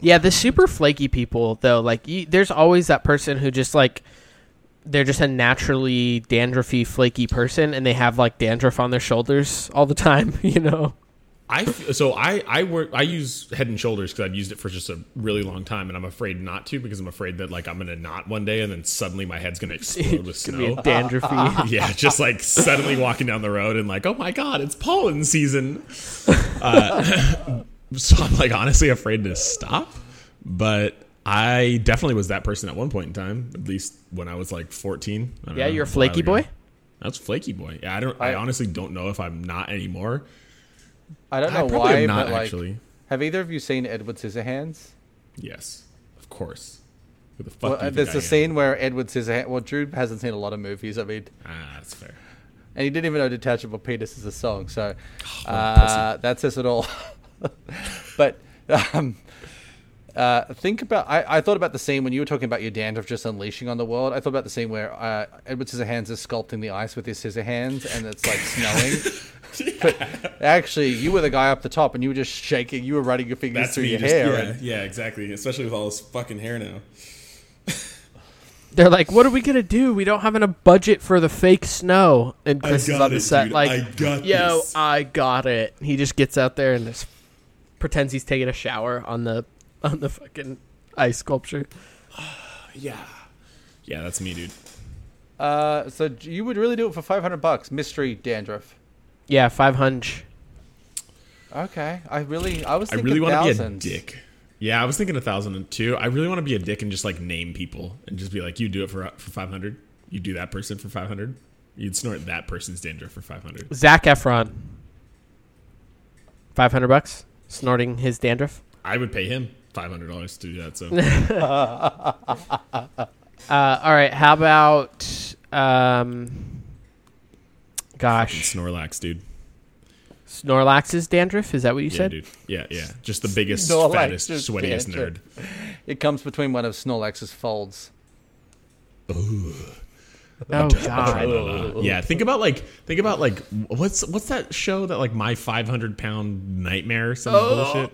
Yeah, the super flaky people though, like you, there's always that person who just like they're just a naturally dandruffy, flaky person, and they have like dandruff on their shoulders all the time. You know? I so I I work I use Head and Shoulders because I've used it for just a really long time, and I'm afraid not to because I'm afraid that like I'm gonna not one day and then suddenly my head's gonna explode with snow. dandruffy. yeah, just like suddenly walking down the road and like, oh my god, it's pollen season. Uh, so I'm like honestly afraid to stop, but I definitely was that person at one point in time. At least when I was like 14. I don't yeah, know, you're a flaky boy. That's flaky boy. Yeah, I don't. I, I- honestly don't know if I'm not anymore. I don't I know probably why, am not but like, actually. have either of you seen Edward Scissorhands? Yes, of course. Who the fuck? Well, uh, there's I a scene where Edward Scissorhands. Well, Drew hasn't seen a lot of movies. I mean, Ah, that's fair. and he didn't even know "Detachable Penis" is a song. So a uh, that says it all. but um, uh, think about. I, I thought about the scene when you were talking about your dandruff just unleashing on the world. I thought about the scene where uh, Edward Scissorhands is sculpting the ice with his scissor hands, and it's like snowing. But actually, you were the guy up the top, and you were just shaking. You were running your fingers That's through your Just, hair. yeah, and- yeah, exactly. Especially with all this fucking hair now. They're like, "What are we gonna do? We don't have enough budget for the fake snow." And Chris is on the set, like, I got "Yo, this. I got it." He just gets out there and just pretends he's taking a shower on the on the fucking ice sculpture. yeah, yeah, that's me, dude. Uh, so you would really do it for five hundred bucks, mystery dandruff. Yeah, five hundred. Okay, I really, I was I really want to be a dick. Yeah, I was thinking a thousand and two. I really want to be a dick and just like name people and just be like, you do it for for five hundred. You do that person for five hundred. You'd snort that person's dandruff for five hundred. Zac Efron. Five hundred bucks, snorting his dandruff. I would pay him five hundred dollars to do that. So Uh, all right, how about um, gosh, Snorlax, dude. Snorlax's dandruff? Is that what you Yeah, said? dude. Yeah, yeah. Just the biggest, Snorlax's fattest, sweatiest dandruff. nerd. It comes between one of Snorlax's folds. Oh god. Yeah, think about like think about like what's what's that show that like my 500 pound nightmare or some bullshit.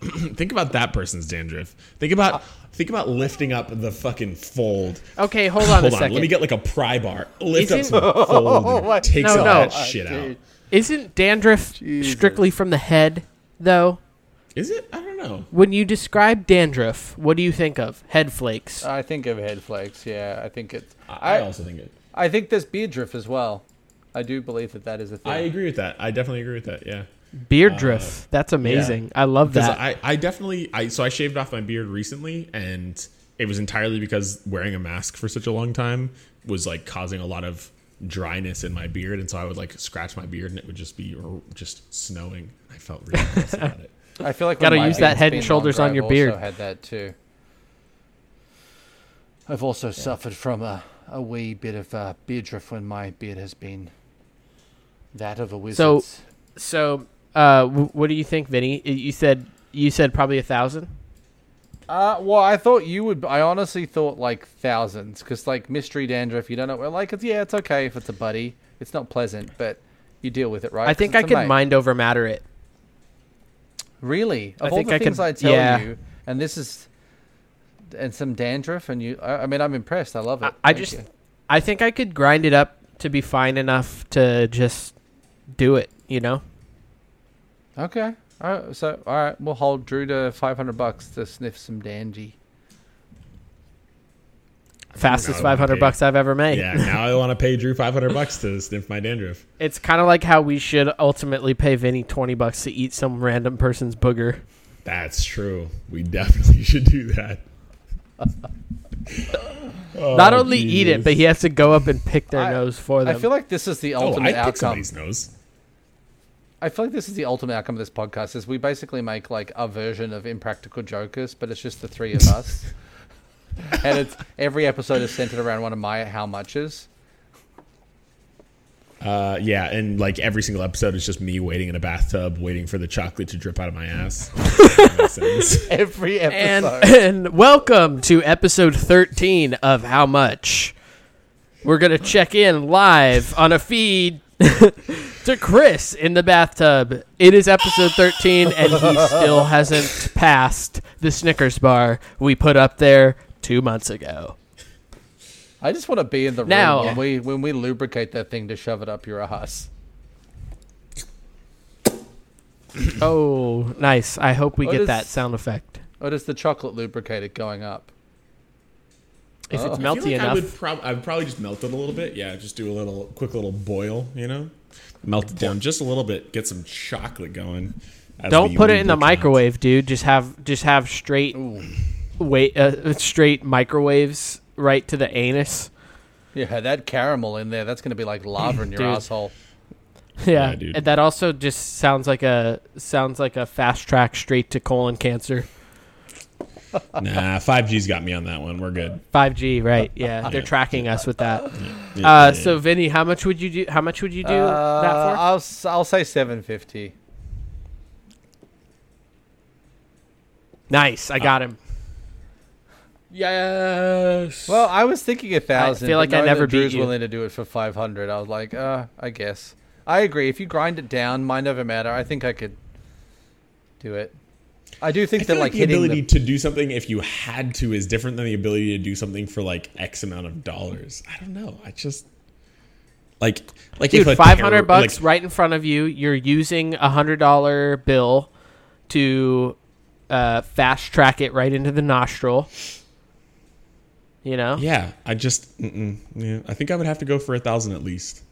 think about that person's dandruff. Think about think about lifting up the fucking fold. Okay, hold on Hold a on, second. let me get like a pry bar. Lift up Isn't- some fold. And what? take No, some no. of that shit out. Uh, isn't dandruff Jesus. strictly from the head, though? Is it? I don't know. When you describe dandruff, what do you think of? Head flakes. I think of head flakes. Yeah, I think it's. I, I I, also think it. I think there's beard drift as well. I do believe that that is a thing. I agree with that. I definitely agree with that. Yeah. Beard drift. That's amazing. I love that. I, I definitely I so I shaved off my beard recently and it was entirely because wearing a mask for such a long time was like causing a lot of dryness in my beard and so I would like scratch my beard and it would just be r- just snowing. I felt really gross about it. I feel like Gotta use that head and shoulders longer, on your I've beard. Also had that too. I've also suffered from a, a wee bit of uh, beard drift when my beard has been that of a wizard. so, uh, w- what do you think, Vinny? You said you said probably a thousand. Uh, well, I thought you would. I honestly thought like thousands, because like mystery dandruff, you don't know. Well, like, it's, yeah, it's okay if it's a buddy. It's not pleasant, but you deal with it, right? I think I could mind over matter it. Really, I of all think the I things could- I tell yeah. you, and this is, and some dandruff, and you. I, I mean, I'm impressed. I love it. I, I just, you. I think I could grind it up to be fine enough to just do it. You know. Okay. All right. So, all right, we'll hold Drew to 500 bucks to sniff some dandy. Fastest five hundred bucks I've ever made. Yeah, now I want to pay Drew 500 bucks to sniff my dandruff. It's kind of like how we should ultimately pay Vinny twenty bucks to eat some random person's booger. That's true. We definitely should do that. Not Oh, only eat it, but he has to go up and pick their I- nose for them. I feel like this is the Oh, ultimate I pick somebody's nose. I feel like this is the ultimate outcome of this podcast. Is we basically make like a version of Impractical Jokers, but it's just the three of us, and it's every episode is centered around one of my how muches. Uh, yeah, and like every single episode is just me waiting in a bathtub, waiting for the chocolate to drip out of my ass. That makes sense. Every and episode. and welcome to episode thirteen of How Much. We're gonna check in live on a feed to Chris in the bathtub. It is episode 13, and he still hasn't passed the Snickers bar we put up there two months ago. I just want to be in the Now- room when we when we lubricate that thing to shove it up your ass. Oh, nice. I hope we What get is- that sound effect. What is the chocolate lubricate it going up? If Oh. it's I I melty feel like I enough. would, prob- I would probably just melt it a little bit. Yeah, just do a little quick little boil. You know, melt it down just a little bit. Get some chocolate going. as Don't put it in the lubricant. microwave, dude. Just have just have straight wait uh, straight microwaves right to the anus. Yeah, that caramel in there, that's going to be like lava in your Dude. asshole. Yeah, Yeah, dude. and that also just sounds like a sounds like a fast track straight to colon cancer. Nah, five G's got me on that one. We're good. 5G, right? Yeah, they're tracking us with that. Yeah, Uh, yeah, so yeah. Vinny, how much would you do? How much would you do Uh, that for? I'll s- I'll say 750. Nice, I got him. Yes. Well, I was thinking a thousand. I feel like I knowing never that Drew's you. willing to do it for 500. I was like, uh, I guess. I agree. If you grind it down, mine never matter. I think I could do it. I do think I that like, like the ability the, to do something if you had to is different than the ability to do something for like X amount of dollars. I don't know. I just like like Dude, if a five terror- bucks like- right in front of you. You're using a hundred dollar bill to uh, fast track it right into the nostril. You know, yeah, I just yeah. I think I would have to go for a thousand at least.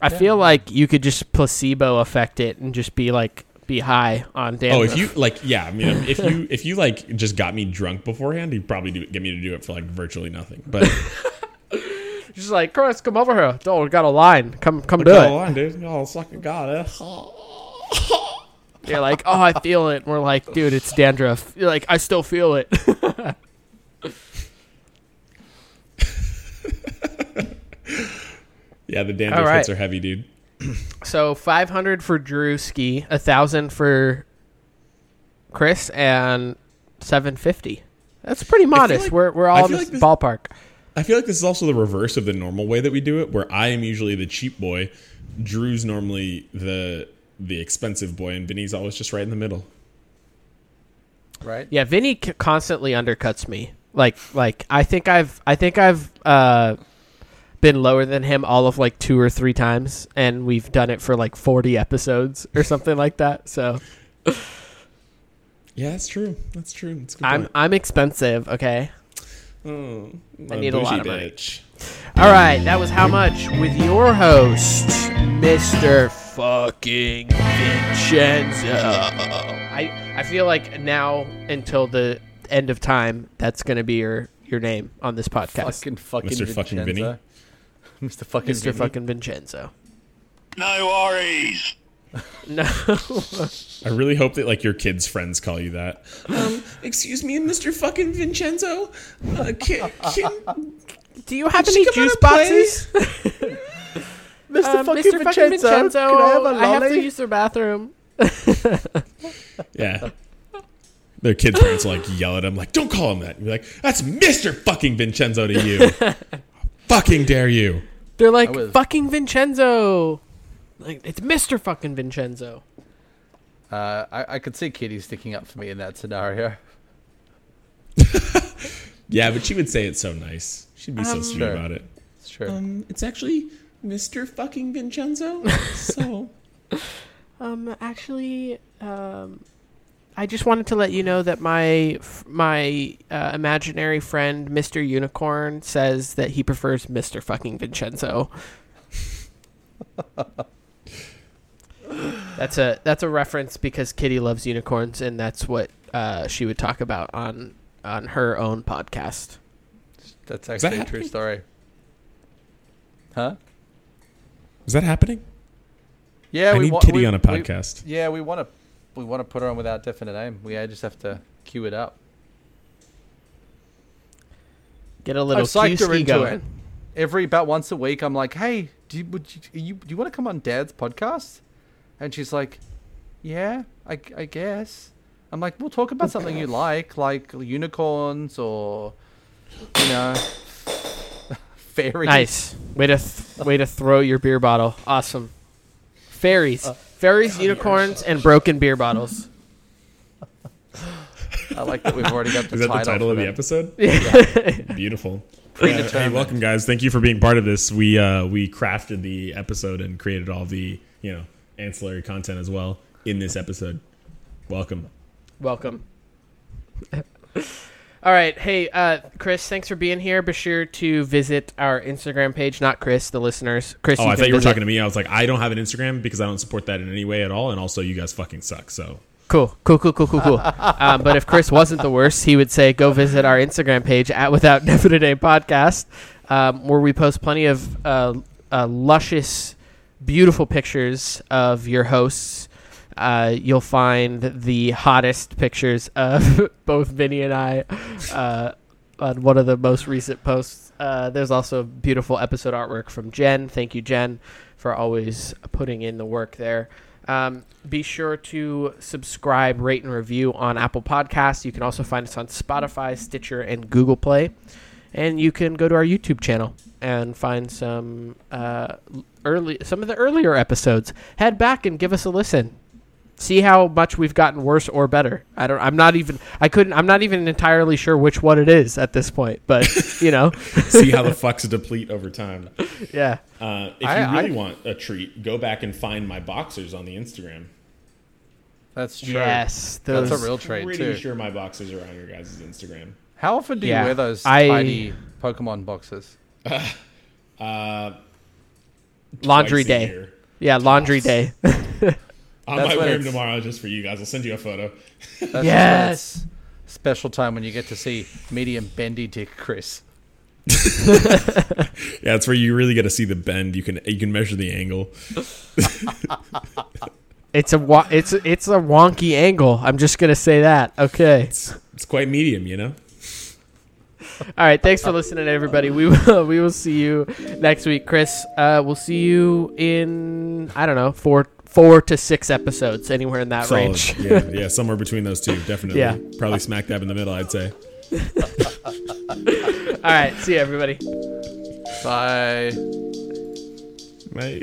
I feel like you could just placebo affect it and just be like be high on dandruff. Oh, if you like, yeah. I mean, if you if you like just got me drunk beforehand, you'd probably do, get me to do it for like virtually nothing. But just like Chris, come over here. Oh, we got a line. Come, come do go it. on, dude. Oh, suck a god. You're like, oh, I feel it. And we're like, dude, it's dandruff. You're like, I still feel it. Yeah, the dandruff All right. hits are heavy, dude. so 500 for Drewski, a thousand for Chris, and 750. That's pretty modest. like- we're we're all in feel this like this- ballpark. I feel like this is also the reverse of the normal way that we do it, where I am usually the cheap boy, Drew's normally the the expensive boy, and Vinny's always just right in the middle. right? Yeah, Vinny constantly undercuts me. Like like I think I've I think I've uh been lower than him all of like two or three times and we've done it for like 40 episodes or something like that. So Yeah, that's true. That's true. That's a good I'm point. I'm expensive, okay? Oh, I need a lot bougie of money. bitch. All right, that was how much with your host, Mr. Fucking Vincenzo. I I feel like now until the end of time, that's gonna be your your name on this podcast, Fucking fucking Mr. fucking Vinny? Vincenzo. Mr. Fucking Mr. Vinny. Fucking Vincenzo. No worries. No, I really hope that like your kids' friends call you that. Um, excuse me, Mr. Fucking Vincenzo. Uh, can, can, do you have any she come out juice boxes, Mr. Uh, fucking Mr. Fucking Vincenzo. Vincenzo? Can I have a I have to use their bathroom. yeah. Their kids' parents like yell at him, like, "Don't call him that." And be like, "That's Mr. Fucking Vincenzo to you." fucking dare you? They're like was- fucking Vincenzo. Like it's Mr. Fucking Vincenzo. Uh, I, I could see Kitty sticking up for me in that scenario. Yeah, but she would say it so nice. She'd be so Um, sweet Sure. about it. It's true. Um, it's actually Mr. Fucking Vincenzo. So Um, actually, um, I just wanted to let you know that my my uh, imaginary friend, Mr. Unicorn, says that he prefers Mr. Fucking Vincenzo. that's a that's a reference because Kitty loves unicorns, and that's what uh, she would talk about on on her own podcast. That's that actually a true story. Huh? is that happening? Yeah, I we need wa- Kitty we- on a we- podcast. yeah, we want to we want to put her on without definite name. We uh, just have to cue it up. Get a little I've psyched her Q-ski into going. it. Every about once a week, I'm like, "Hey, do you, would you, you do you want to come on Dad's podcast?" And she's like, "Yeah, I, I guess." I'm like, "We'll talk about something you like, like unicorns or, you know, fairies. Nice. Way to th- way to throw your beer bottle. Awesome. Fairies, fairies, unicorns, and broken beer bottles. I like that we've already got the Is that title. the title of the them. episode? Beautiful. Predetermined. hey, welcome guys. Thank you for being part of this. We uh, we crafted the episode and created all the you know ancillary content as well in this episode. Welcome. Welcome. All right. Hey, uh, Chris, thanks for being here. Be sure to visit our Instagram page. Not Chris, the listeners. Chris, Oh, you I can thought you were visit- talking to me. I was like, I don't have an Instagram because I don't support that in any way at all, and also you guys fucking suck. So Cool, cool, cool, cool, cool, cool. um, but if Chris wasn't the worst, he would say, "Go visit our Instagram page at Without Never a Day Podcast, um, where we post plenty of uh, uh, luscious, beautiful pictures of your hosts. Uh, you'll find the hottest pictures of both Vinny and I uh, on one of the most recent posts. Uh, there's also beautiful episode artwork from Jen. Thank you, Jen, for always putting in the work there. Um, be sure to subscribe, rate, and review on Apple Podcasts. You can also find us on Spotify, Stitcher, and Google Play. And you can go to our YouTube channel and find some uh, early, some of the earlier episodes. Head back and give us a listen. See how much we've gotten worse or better. I don't. I'm not even. I couldn't. I'm not even entirely sure which one it is at this point. But you know, see how the fucks deplete over time. yeah. Uh, if I- you really I- want a treat, go back and find my boxers on the Instagram. That's true. Yes, That's a real trait Pretty too. Pretty sure my boxers are on your guys' Instagram. How often do you wear those I- tiny Pokemon boxes? Uh, laundry day. year. Yeah, laundry day. I That's might wear them tomorrow just for you guys. I'll send you a photo. That's Yes. Special time when you get to see medium bendy dick Chris. Yeah, it's where you really get to see the bend. You can you can measure the angle. It's a wa- it's it's a wonky angle. I'm just gonna say that. Okay. It's it's quite medium, you know. All right. Thanks for listening, everybody. We will we will see you next week, Chris. Uh, we'll see you in I don't know four four to six episodes, anywhere in that Solid. range. yeah, yeah, somewhere between those two, definitely. Yeah. Probably smack dab in the middle, I'd say. All right. See you, everybody. Bye. Bye.